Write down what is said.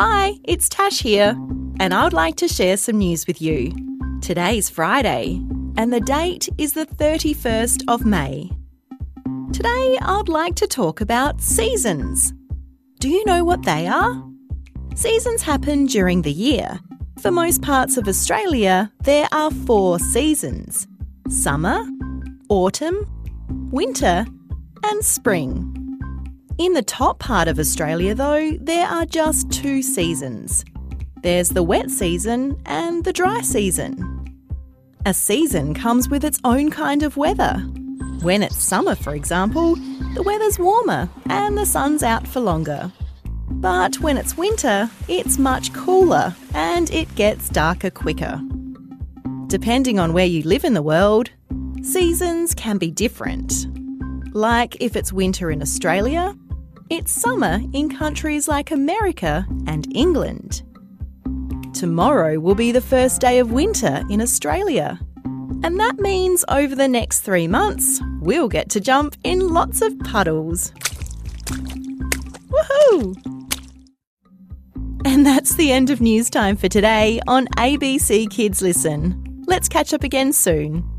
Hi, it's Tash here, and I would like to share some news with you. Today's Friday, and the date is the 31st of May. Today, I'd like to talk about seasons. Do you know what they are? Seasons happen during the year. For most parts of Australia, there are four seasons summer, autumn, winter, and spring. In the top part of Australia, though, there are just two seasons there's the wet season and the dry season. A season comes with its own kind of weather. When it's summer, for example, the weather's warmer and the sun's out for longer. But when it's winter, it's much cooler and it gets darker quicker. Depending on where you live in the world, seasons can be different. Like if it's winter in Australia, it's summer in countries like America and England. Tomorrow will be the first day of winter in Australia. And that means over the next three months, we'll get to jump in lots of puddles. Woohoo! And that's the end of news time for today on ABC Kids Listen. Let's catch up again soon.